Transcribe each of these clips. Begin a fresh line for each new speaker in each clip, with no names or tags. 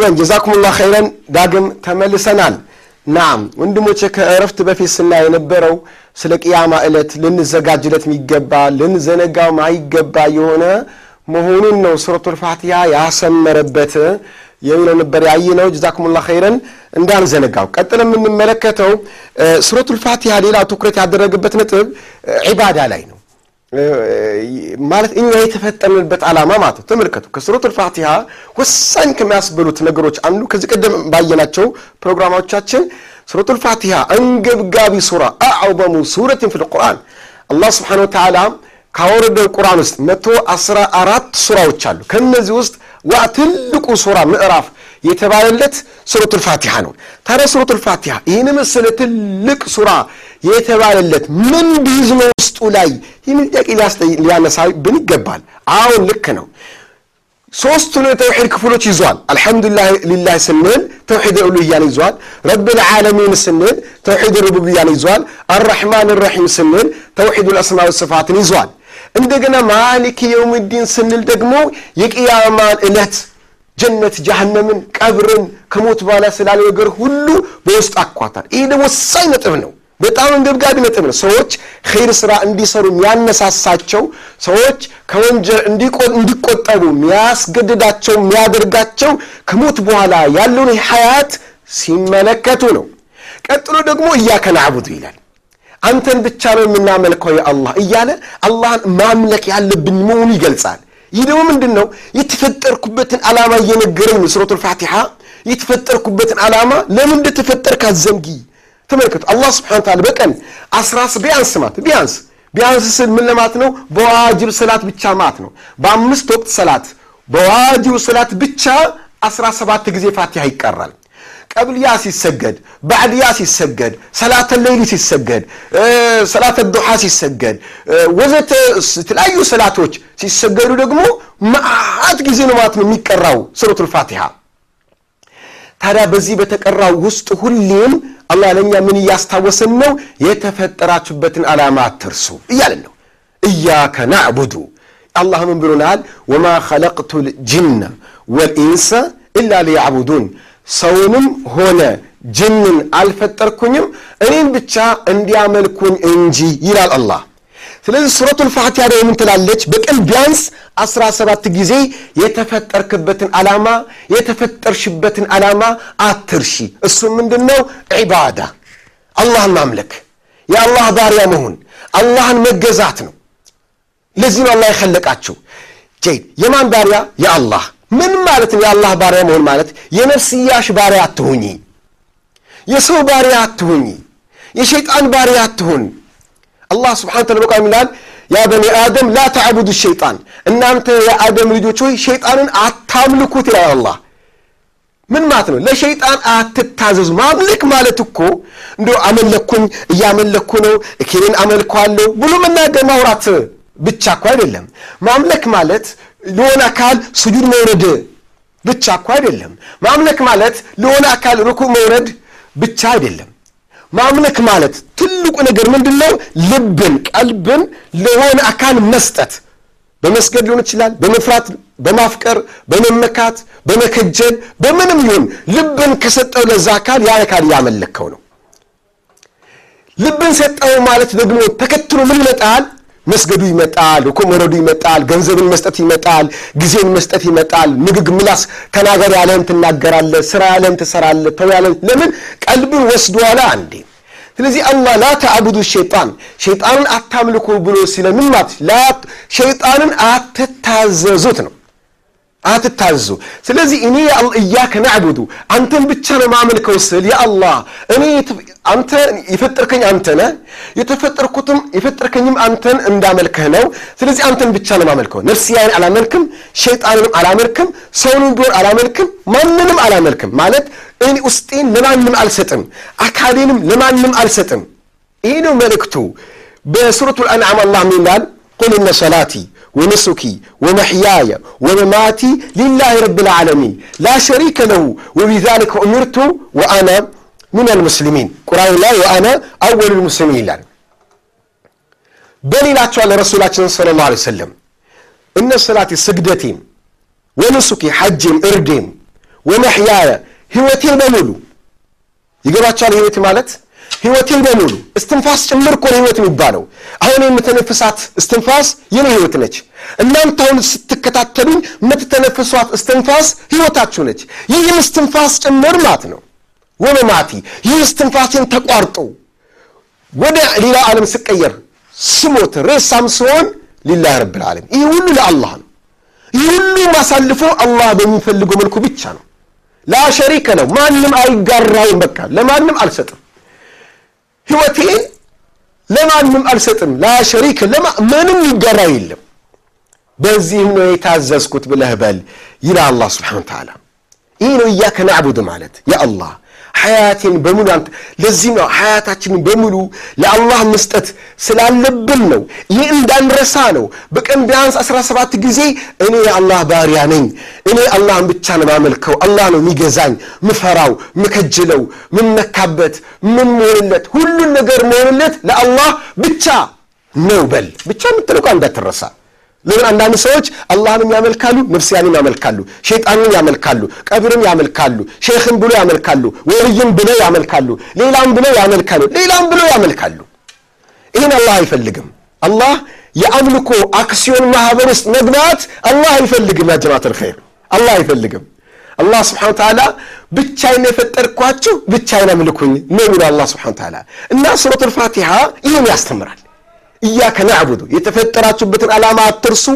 መርሐበን ጀዛኩሙላህ ኸይረን። ዳግም ተመልሰናል። ናም ወንድሞቼ ከእረፍት በፊት ስና የነበረው ስለ ቅያማ ዕለት ልንዘጋጅለት የሚገባ ልንዘነጋው ማይገባ የሆነ መሆኑን ነው ሱረቱል ፋቲሃ ያሰመረበት የሚለው ነበር ያየ ነው ጀዛኩሙላህ ኸይረን እንዳንዘነጋው። ቀጥል የምንመለከተው ሱረቱል ፋቲሃ ሌላ ትኩረት ያደረገበት ነጥብ ዒባዳ ላይ ነው ማለት እኛ የተፈጠርንበት ዓላማ ማለት ነው። ተመልከቱ ከሱረቱል ፋቲሃ ወሳኝ ከሚያስብሉት ነገሮች አንዱ ከዚህ ቀደም ባየናቸው ፕሮግራሞቻችን ሱረቱል ፋቲሃ አንገብጋቢ ሱራ أعظم سورة في القرآن። አላህ سبحانه وتعالى ካወረደው ቁርአን ውስጥ መቶ አስራ አራት ሱራዎች አሉ። ከእነዚህ ውስጥ ዋ ትልቁ ሱራ ምዕራፍ የተባለለት ሱረቱል ፋቲሃ ነው። ታዲያ ሱረቱል ፋቲሃ ይህን መሰለ ትልቅ ሱራ የተባለለት ምን ቢይዝ ነው ውስጡ ላይ? ይህን ጥያቄ ሊያነሳብን ይገባል አሁን ልክ ነው። ሶስቱን የተውሒድ ክፍሎች ይዟል። አልሐምዱሊላህ ስንል ተውሒድ ኡሉህያን ይዟል። ረብ ልዓለሚን ስንል ተውሒድ ሩቡብያን ይዟል። አራሕማን ራሒም ስንል ተውሒድ ልአስማ ስፋትን ይዟል። እንደገና ማሊክ የውምዲን ስንል ደግሞ የቅያማን ዕለት ጀነት ጀሃነምን ቀብርን ከሞት በኋላ ስላለ ነገር ሁሉ በውስጥ አኳታል። ይህ ደግሞ ወሳኝ ነጥብ ነው። በጣም አንገብጋቢ ነጥብ ነው። ሰዎች ኸይር ስራ እንዲሰሩ የሚያነሳሳቸው ሰዎች ከወንጀል እንዲቆጠቡ የሚያስገድዳቸው የሚያደርጋቸው ከሞት በኋላ ያለውን ሀያት ሲመለከቱ ነው። ቀጥሎ ደግሞ እያከ ናዕቡዱ ይላል። አንተን ብቻ ነው የምናመልከው የአላህ እያለ አላህን ማምለክ ያለብን መሆኑ ይገልጻል ይህ ደግሞ ምንድን ነው የተፈጠርኩበትን ዓላማ እየነገረኝ ነው ሱረቱል ፋቲሓ። የተፈጠርኩበትን ዓላማ ለምን እንደተፈጠርክ አዘንጊ ተመልከቱ። አላህ ስብሓን ታላ በቀን አስራስ ቢያንስ ማለት ቢያንስ ቢያንስ ስል ምን ለማለት ነው? በዋጅብ ሰላት ብቻ ማለት ነው። በአምስት ወቅት ሰላት በዋጅብ ሰላት ብቻ አስራ ሰባት ጊዜ ፋቲሃ ይቀራል ቀብልያ ሲሰገድ ባዕድያ ሲሰገድ ሰላተ ሌይሊ ሲሰገድ ሰላተ ዱሓ ሲሰገድ ወዘተ የተለያዩ ሰላቶች ሲሰገዱ ደግሞ መዓት ጊዜ ነው ማለት ነው የሚቀራው ሱረቱል ፋቲሃ። ታዲያ በዚህ በተቀራው ውስጥ ሁሌም አላህ ለእኛ ምን እያስታወሰን ነው? የተፈጠራችሁበትን ዓላማ አትርሱ እያለን ነው። እያከ ናዕቡዱ። አላህ ምን ብሎናል? ወማ ኸለቅቱ ልጅነ ወልኢንሰ ኢላ ሊያዕቡዱን ሰውንም ሆነ ጅንን አልፈጠርኩኝም እኔን ብቻ እንዲያመልኩኝ እንጂ ይላል አላህ። ስለዚህ ሱረቱል ፋቲሃ ደግሞ ምን ትላለች? በቀን ቢያንስ አስራ ሰባት ጊዜ የተፈጠርክበትን ዓላማ የተፈጠርሽበትን ዓላማ አትርሺ። እሱም ምንድን ነው ዒባዳ አላህን ማምለክ። የአላህ ባሪያ መሆን አላህን መገዛት ነው። ለዚህ ነው አላህ የኸለቃቸው። የማን ባሪያ? የአላህ ምን ማለት ነው? የአላህ ባሪያ መሆን ማለት? የነፍስያሽ ባሪያ አትሁኚ። የሰው ባሪያ አትሁኚ። የሸይጣን ባሪያ አትሁን። አላህ ስብሓን ተላ በቃ ይላል? ያ በኒ አደም ላ ተዕቡዱ ሸይጣን። እናንተ የአደም ልጆች ሆይ ሸይጣንን አታምልኩት ይላል አላህ። ምን ማለት ነው? ለሸይጣን አትታዘዙ። ማምለክ ማለት እኮ እንደ አመለኩኝ እያመለኩ ነው እኬኔን አመልከዋለሁ ብሎ መናገር ማውራት ብቻ እኮ አይደለም። ማምለክ ማለት ለሆነ አካል ስጁድ መውረድ ብቻ እኮ አይደለም። ማምለክ ማለት ለሆነ አካል ርኩ መውረድ ብቻ አይደለም። ማምለክ ማለት ትልቁ ነገር ምንድን ነው ልብን ቀልብን ለሆነ አካል መስጠት። በመስገድ ሊሆን ይችላል በመፍራት በማፍቀር በመመካት በመከጀል በምንም ይሁን ልብን ከሰጠው ለዛ አካል ያ አካል እያመለከው ነው። ልብን ሰጠው ማለት ደግሞ ተከትሎ ምን ይመጣል መስገዱ ይመጣል እኮ መረዱ ይመጣል ገንዘብን መስጠት ይመጣል ጊዜን መስጠት ይመጣል ንግግ ምላስ ተናገር ያለህን ትናገራለ ስራ ያለህን ትሰራለ ተው ያለህን ለምን? ቀልብን ወስዷላ አንዴ። ስለዚህ አላህ ላ ተዕቡዱ ሸይጣን ሸይጣንን አታምልኩ ብሎ ማለት ሸይጣንን አትታዘዙት ነው አትታዘዙ። ስለዚህ እኔ እያከ ናዕቡዱ አንተን ብቻ ነው ማመልከው ስል የአላህ እኔ አንተ የፈጠርከኝ አንተ ነህ የተፈጠርኩትም የፈጠርከኝም አንተን እንዳመልክህ ነው። ስለዚህ አንተን ብቻ ነው ማመልከው ነፍስያን አላመልክም ሸይጣንንም አላመልክም ሰውንም ቢሆን አላመልክም ማንንም አላመልክም ማለት እኔ ውስጤን ለማንም አልሰጥም አካሌንም ለማንም አልሰጥም። ይሄ ነው መልእክቱ። በሱረቱ ልአንዓም አላህ ምን ይላል? ቁል እነ ሰላቲ ወንሱኪ ወመሕያየ ወመማቲ ሊላህ ረብ ልዓለሚን ላ ሸሪከ ለሁ ወቢዛሊከ ኡምርቱ ወአና ምን አልሙስሊሚን ቁርአን ላይ ወአና አወሉ ልሙስሊሚን ይላል። በሌላቸዋል ረሱላችን ስለ ላ ሰለም እነ ሰላቴ ስግደቴም ወንሱኪ ሐጄም እርዴም ወመሕያየ ህይወቴ በሙሉ ይገባቸዋል ህይወቴ ማለት ህይወቴን በሙሉ እስትንፋስ ጭምር እኮ ህይወት የሚባለው። አሁን የምተነፍሳት እስትንፋስ የኔ ህይወት ነች። እናንተ አሁን ስትከታተሉኝ የምትተነፍሷት እስትንፋስ ህይወታችሁ ነች። ይህም እስትንፋስ ጭምር ማለት ነው። ወመማቲ ይህ እስትንፋሴን ተቋርጦ ወደ ሌላ ዓለም ስቀየር ስሞት ሬሳም ስሆን ሊላህ ረብል ዓለም ይህ ሁሉ ለአላህ ነው። ይህ ሁሉ ማሳልፎ አላህ በሚፈልገው መልኩ ብቻ ነው። ላ ሸሪከ ነው። ማንም አይጋራውም። በቃ ለማንም አልሰጥም። ህይወቴን ለማንም አልሰጥም። ላ ሸሪከ ምንም ይጋራ የለም። በዚህም ነው የታዘዝኩት ብለህ በል ይላል አላህ ስብሓነሁ ወተዓላ። ይህ ነው እያከ ናዕቡድ ማለት የአላህ ሐያቴን በሙሉ አንተ ለዚህ ነው ሐያታችንን በሙሉ ለአላህ መስጠት ስላለብን ነው። ይህ እንዳንረሳ ነው። በቀን ቢያንስ 17 ጊዜ እኔ የአላህ ባሪያ ነኝ፣ እኔ አላህን ብቻ ነው ማመልከው፣ አላህ ነው የሚገዛኝ፣ ምፈራው፣ ምከጅለው፣ ምመካበት፣ ምን ሁሉን ነገር መሆንለት ለአላህ ብቻ ነው በል። ብቻ የምትለው እንዳትረሳ። ለምን አንዳንድ ሰዎች አላህንም ያመልካሉ፣ ነፍስያንም ያመልካሉ፣ ሸይጣንን ያመልካሉ፣ ቀብርን ያመልካሉ፣ ሼኽን ብሎ ያመልካሉ፣ ወልይን ብለው ያመልካሉ፣ ሌላም ብለው ያመልካሉ፣ ሌላም ብለው ያመልካሉ። ይህን አላህ አይፈልግም። አላህ የአምልኮ አክሲዮን ማህበር ውስጥ መግባት አላህ አይፈልግም። ያ ጀማዓተል ኸይር አላህ አይፈልግም። አላህ ስብሓነ ወተዓላ ብቻዬን የፈጠርኳችሁ ብቻዬን አምልኩኝ ነው የሚለው አላህ ስብሓነ ወተዓላ እና ሱረቱል ፋቲሃ ይህን ያስተምራል። እያከ ናዕቡዱ የተፈጠራችሁበትን ዓላማ አትርሱ።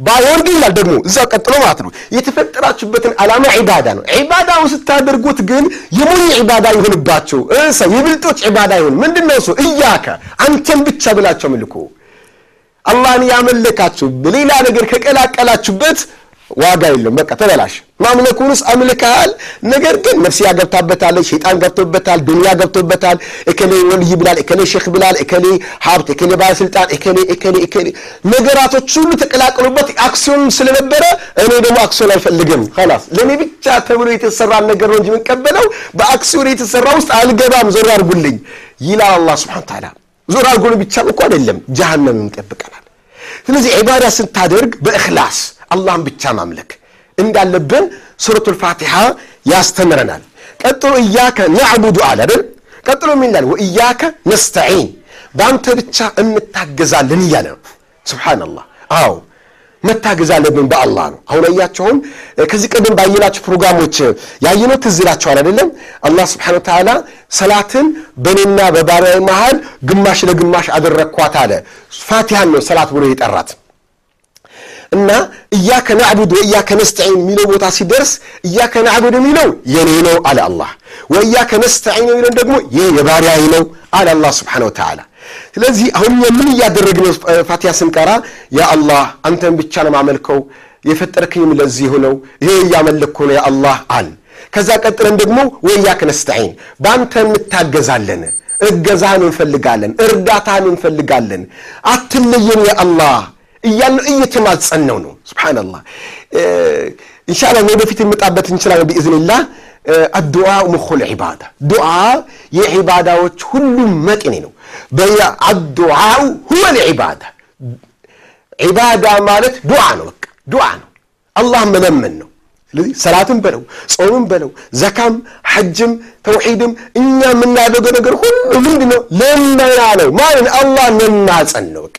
ግን ይላል ደግሞ እዛው ቀጥሎ ማለት ነው የተፈጠራችሁበትን ዓላማ ዒባዳ ነው። ዒባዳውን ስታደርጉት ግን የሞኝ ዒባዳ ይሁንባችሁ፣ ሰው የብልጦች ዒባዳ ይሁን። ምንድን ነው እሱ? እያከ አንተን ብቻ ብላቸው ምልኩ። አላህን ያመለካችሁ ሌላ ነገር ከቀላቀላችሁበት ዋጋ የለውም። በቃ ተበላሽ። ማምለኩንስ አምልከሃል፣ ነገር ግን ነፍስያ ገብታበታለች፣ ሸይጣን ገብቶበታል፣ ዱንያ ገብቶበታል። እከሌ ወልይ ብላል፣ እከሌ ሼክ ብላል፣ እከሌ ሀብት፣ እከሌ ባለስልጣን፣ እከሌ እከሌ እከሌ ነገራቶች ሁሉ ተቀላቅሎበት አክሲዮን ስለነበረ እኔ ደግሞ አክሲዮን አልፈልግም። ላስ ለእኔ ብቻ ተብሎ የተሰራን ነገር ነው እንጂ የምንቀበለው በአክሲዮን የተሰራ ውስጥ አልገባም፣ ዞር አድርጉልኝ ይላል አላህ ስብሐነ ወተዓላ። ዞር አድርጉልኝ ብቻ እኮ አይደለም፣ ጀሃነም ይጠብቀናል። ስለዚህ ዒባዳ ስታደርግ በእኽላስ አላህን ብቻ ማምለክ እንዳለብን ሱረቱል ፋቲሓ ያስተምረናል። ቀጥሎ እያከ ነዕቡዱ አለ አይደል? ቀጥሎ ምን? ወእያከ ነስተዒን በአንተ ብቻ እንታገዛለን እያለ ነው። ሱብሓነላህ። አዎ መታገዝ አለብን በአላህ ነው። አሁን አያቸውን ከዚህ ቀደም ባየናቸው ፕሮግራሞች ያየነው ትዝ ይላቸዋል አይደለም? አላህ ስብሓነሁ ወተዓላ ሰላትን በእኔና በባሪያዬ መሃል ግማሽ ለግማሽ አደረግኳት አለ። ፋቲሃን ነው ሰላት ብሎ የጠራት እና እያከ ናዕቡድ ወእያከ ነስተዒን የሚለው ቦታ ሲደርስ እያከ ናዕቡድ የሚለው የኔ ነው አለ አላህ። ወእያከ ነስተዒን የሚለው ደግሞ ይህ የባሪያዬ ነው አለ አላህ ስብሓነሁ ወተዓላ። ስለዚህ አሁን የምን እያደረግነው ፋቲሃ ስንቀራ ያ አላህ አንተን ብቻ ነው ማመልከው የፈጠርክኝም ለዚህ ነው ይሄ እያመለክኩ ነው ያ አላህ አል ከዛ ቀጥለን ደግሞ ወእያከ ነስተዒን በአንተ እንታገዛለን እገዛህን እንፈልጋለን እርዳታህን እንፈልጋለን አትለየን ያ አላህ እያልን እየተማጸነው ነው። ሱብሓነላህ ኢንሻአላህ ወደፊት እንመጣበት እንችላለን ቢኢዝኒላህ። አዱዓ ሙኹል ዒባዳ ዱዓ የዒባዳዎች ሁሉም መቅኔ ነው። አዱዓው ሁወ ልዒባዳ ዒባዳ ማለት ዱዓ ነው። በቃ ዱዓ ነው፣ አላህ መለመን ነው። ስለዚህ ሰላትም በለው ጾምም በለው ዘካም ሐጅም ተውሒድም እኛ የምናደርገው ነገር ሁሉ ምንድን ነው? ልመና ነው። ማለት አላህ መማፀን ነው። በቃ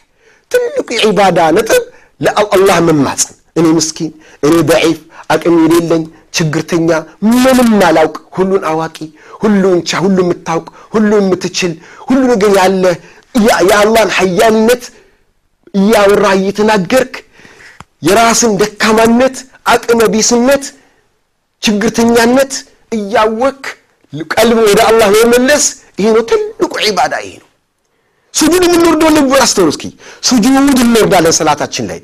ትልቁ የዒባዳ ነጥብ ለአላህ መማፀን። እኔ ምስኪን፣ እኔ ደዒፍ፣ አቅም የሌለኝ ችግርተኛ፣ ምንም አላውቅ፣ ሁሉን አዋቂ፣ ሁሉን ቻ፣ ሁሉ የምታውቅ፣ ሁሉ የምትችል፣ ሁሉ ነገር ያለ የአላህን ሀያልነት እያወራ እየተናገርክ የራስን ደካማነት፣ አቅመ ቢስነት፣ ችግርተኛነት እያወክ ቀልብ ወደ አላህ መመለስ ይሄ ነው ትልቁ ዒባዳ ይሄ ነው። ሱጁድ የምንወርደው ልብ አስተውሉ እስኪ። ሱጁድ እንወርዳለን ሰላታችን ላይ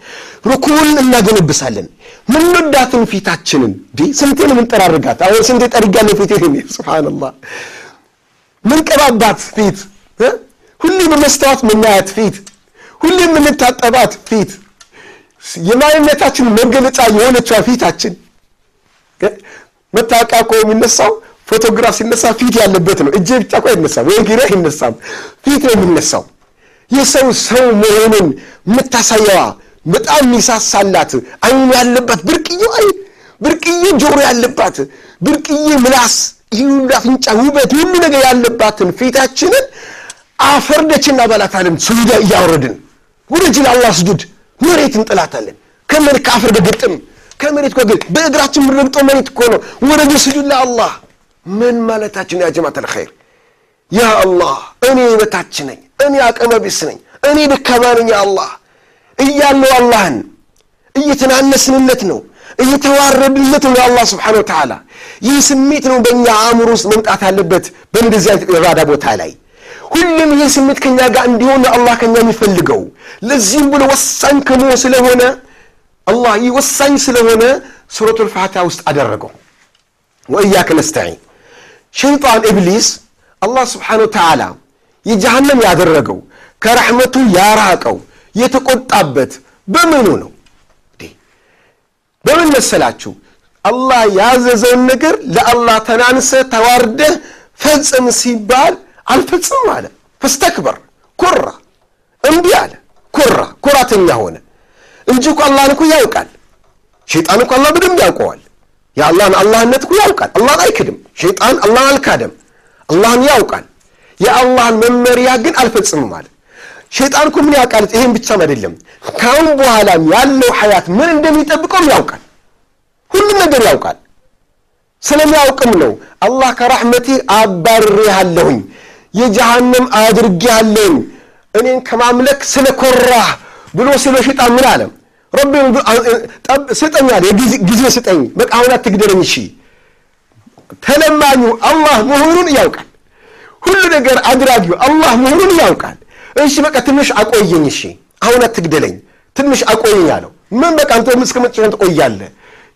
ሩኩን እናገነብሳለን። ምንወዳትን ፊታችንን ስንቴን ምንጠራርጋት? አሁን ስንቴ ጠርጋለሁ ፊቴ ሱብሓነላህ። ምንቀባባት ፊት፣ ሁሌ በመስተዋት ምናያት ፊት፣ ሁሌ የምንታጠባት ፊት፣ የማንነታችን መገለጫ የሆነችዋ ፊታችን መታወቂያ እኮ የሚነሳው ፎቶግራፍ ሲነሳ ፊት ያለበት ነው። እጄ ብቻ እኮ አይነሳም፣ ወይ አይነሳም፣ ፊት ነው የሚነሳው። የሰው ሰው መሆኑን የምታሳየዋ በጣም የሚሳሳላት አይን ያለባት ብርቅዬው አይን ብርቅዬ ጆሮ ያለባት ብርቅዬ ምላስ ይህ ሁሉ አፍንጫ ውበት ሁሉ ነገር ያለባትን ፊታችንን አፈርደች እናበላታለን ስጁዳ እያወረድን ወደጅ ለአላህ ስጁድ መሬት እንጥላታለን ከመሬት ከአፈር በግጥም ከመሬት በእግራችን የምንረግጠው መሬት እኮ ነው ወረጅ ስጁድ ለአላህ ምን ማለታችን ያ ጀማት አልኸይር። ያ አላህ እኔ በታች ነኝ እኔ አቅመ ቢስ ነኝ እኔ ደካማ ነኝ። ያ አላህ እያለው አላህን እየተናነስንለት ነው እየተዋረድለት ነው። የአላህ ስብሓን ወተዓላ ይህ ስሜት ነው በእኛ አእምሮ ውስጥ መምጣት አለበት በእንደዚህ አይነት ቦታ ላይ። ሁሉም ይህ ስሜት ከኛ ጋር እንዲሆን አላህ ከኛ የሚፈልገው። ለዚህም ብሎ ወሳኝ ከመሆን ስለሆነ አላህ ይህ ወሳኝ ስለሆነ ሱረቱ ልፋቲሃ ውስጥ አደረገው። ወእያከ ነስተዒን ሸይጣን ኢብሊስ አላህ ስብሓን ወተዓላ የጀሃነም ያደረገው ከረሕመቱ ያራቀው የተቆጣበት በምኑ ነው? በምን መሰላችሁ? አላህ ያዘዘውን ነገር ለአላህ ተናንሰ ተዋርደህ ፈጽም ሲባል አልፈጽም አለ። ፈስተክበር ኮራ እምቢ አለ። ኮራ ኩራተኛ ሆነ እንጂ እኮ አላህን እኮ ያውቃል። ሸይጣን እኮ አላህ በደንብ ያውቀዋል የአላህን አላህነት እኮ ያውቃል። አላህን አይክድም። ሸይጣን አላህን አልካደም። አላህን ያውቃል። የአላህን መመሪያ ግን አልፈጽምም አለ። ሸይጣን እኮ ምን ያውቃል? ይሄን ብቻም አይደለም። ካሁን በኋላም ያለው ሐያት ምን እንደሚጠብቀውም ያውቃል። ሁሉም ነገር ያውቃል። ስለሚያውቅም ነው አላህ ከራሕመቴ አባርሬሃለሁኝ የጀሃነም አድርጌሃለሁኝ እኔን ከማምለክ ስለ ኮራህ ብሎ ስለ ሸይጣን ምን አለም ረቢ አለ። ጊዜ ስጠኝ። በቃ አሁን አትግደለኝ እሺ። ተለማኙ አላህ መሆኑን ያውቃል። ሁሉ ነገር አድራጊው አላህ መሆኑን ያውቃል። እሺ በቃ ትንሽ አቆየኝ እሺ። አሁን አትግደለኝ ትንሽ አቆየኝ አለው። ምን በቃ አንተ እስከ መጨረሻ ትቆያለህ?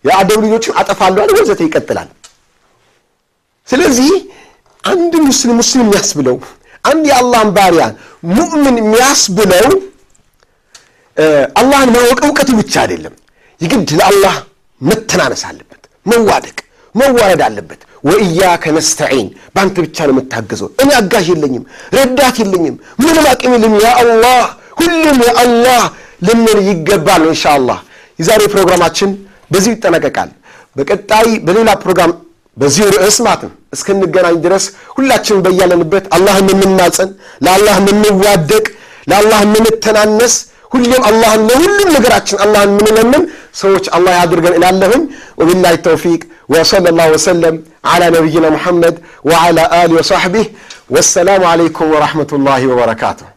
የአደም ልጆችን አጠፋለሁ አለ። ወዘተ ይቀጥላል። ስለዚህ አንድ ሙስሊም ሙስሊም የሚያስብለው አንድ የአላህን ባሪያ ሙእምን የሚያስብለው አላህን ማወቅ እውቀቱ ብቻ አይደለም። የግድ ለአላህ መተናነስ አለበት መዋደቅ መዋረድ አለበት። ወእያከ ነስተዒን በአንተ ብቻ ነው የምታገዘው እኔ አጋዥ የለኝም ረዳት የለኝም ምንም አቅም የለኝም። ያ አላህ ሁሉም የአላህ ልንል ይገባል ነው እንሻ አላህ የዛሬ ፕሮግራማችን በዚሁ ይጠናቀቃል። በቀጣይ በሌላ ፕሮግራም በዚሁ ርዕስ ማለት ነው እስክንገናኝ ድረስ ሁላችንም በያለንበት አላህን የምናጸን ለአላህ የምንዋደቅ ለአላህ የምንተናነስ ሁሌም አላህን ለሁሉም ነገራችን አላህን የምንለምን ሰዎች አላህ ያድርገን እላለሁኝ ወቢላሂ ተውፊቅ وصلى الله وسلم على نبينا محمد وعلى آله وصحبه والسلام عليكم ورحمة الله وبركاته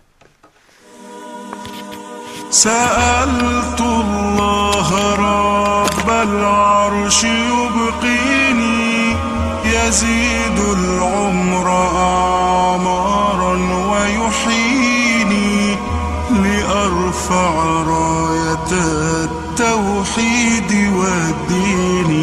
سألت الله رب العرش يبقيني يزيد العمر أعمارا لأرفع راية التوحيد والدين.